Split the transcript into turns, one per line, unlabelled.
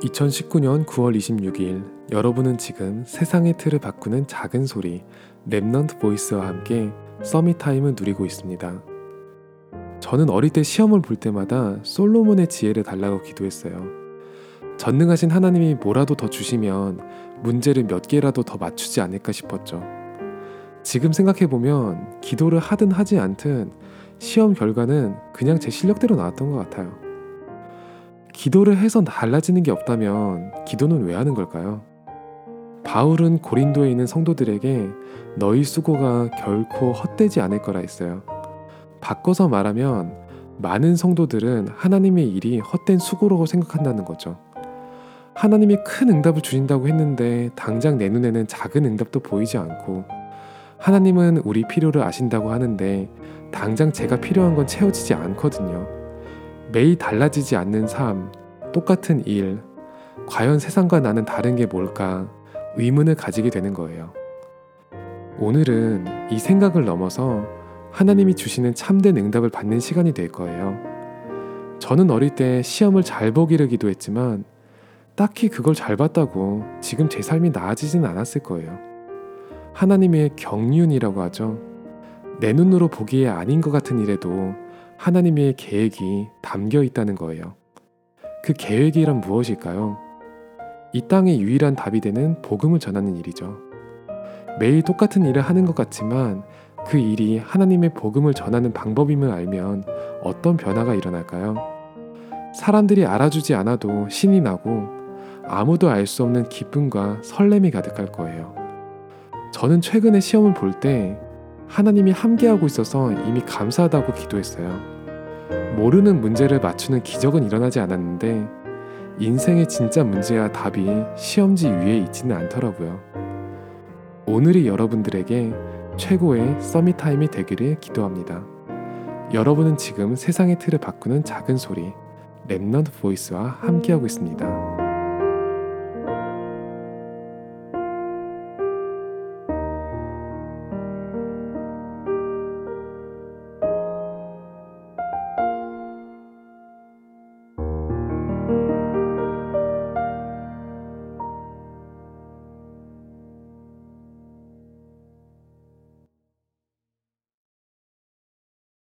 2019년 9월 26일 여러분은 지금 세상의 틀을 바꾸는 작은 소리 Remnant Voice와 함께 Summit Time을 누리고 있습니다. 저는 어릴 때 시험을 볼 때마다 솔로몬의 지혜를 달라고 기도했어요. 전능하신 하나님이 뭐라도 더 주시면 문제를 몇 개라도 더 맞추지 않을까 싶었죠. 지금 생각해보면 기도를 하든 하지 않든 시험 결과는 그냥 제 실력대로 나왔던 것 같아요. 기도를 해서 달라지는 게 없다면 기도는 왜 하는 걸까요? 바울은 고린도에 있는 성도들에게 너희 수고가 결코 헛되지 않을 거라 했어요. 바꿔서 말하면 많은 성도들은 하나님의 일이 헛된 수고라고 생각한다는 거죠. 하나님이 큰 응답을 주신다고 했는데 당장 내 눈에는 작은 응답도 보이지 않고 하나님은 우리 필요를 아신다고 하는데 당장 제가 필요한 건 채워지지 않거든요. 매일 달라지지 않는 삶, 똑같은 일, 과연 세상과 나는 다른 게 뭘까 의문을 가지게 되는 거예요. 오늘은 이 생각을 넘어서 하나님이 주시는 참된 응답을 받는 시간이 될 거예요. 저는 어릴 때 시험을 잘 보기를 기도 했지만 딱히 그걸 잘 봤다고 지금 제 삶이 나아지진 않았을 거예요. 하나님의 경륜이라고 하죠. 내 눈으로 보기에 아닌 것 같은 일에도 하나님의 계획이 담겨 있다는 거예요. 그 계획이란 무엇일까요? 이 땅의 유일한 답이 되는 복음을 전하는 일이죠. 매일 똑같은 일을 하는 것 같지만 그 일이 하나님의 복음을 전하는 방법임을 알면 어떤 변화가 일어날까요? 사람들이 알아주지 않아도 신이 나고 아무도 알 수 없는 기쁨과 설렘이 가득할 거예요. 저는 최근에 시험을 볼 때 하나님이 함께하고 있어서 이미 감사하다고 기도했어요. 모르는 문제를 맞추는 기적은 일어나지 않았는데 인생의 진짜 문제와 답이 시험지 위에 있지는 않더라고요. 오늘이 여러분들에게 최고의 서밋 타임이 되기를 기도합니다. 여러분은 지금 세상의 틀을 바꾸는 작은 소리 랩넌트 보이스와 함께하고 있습니다.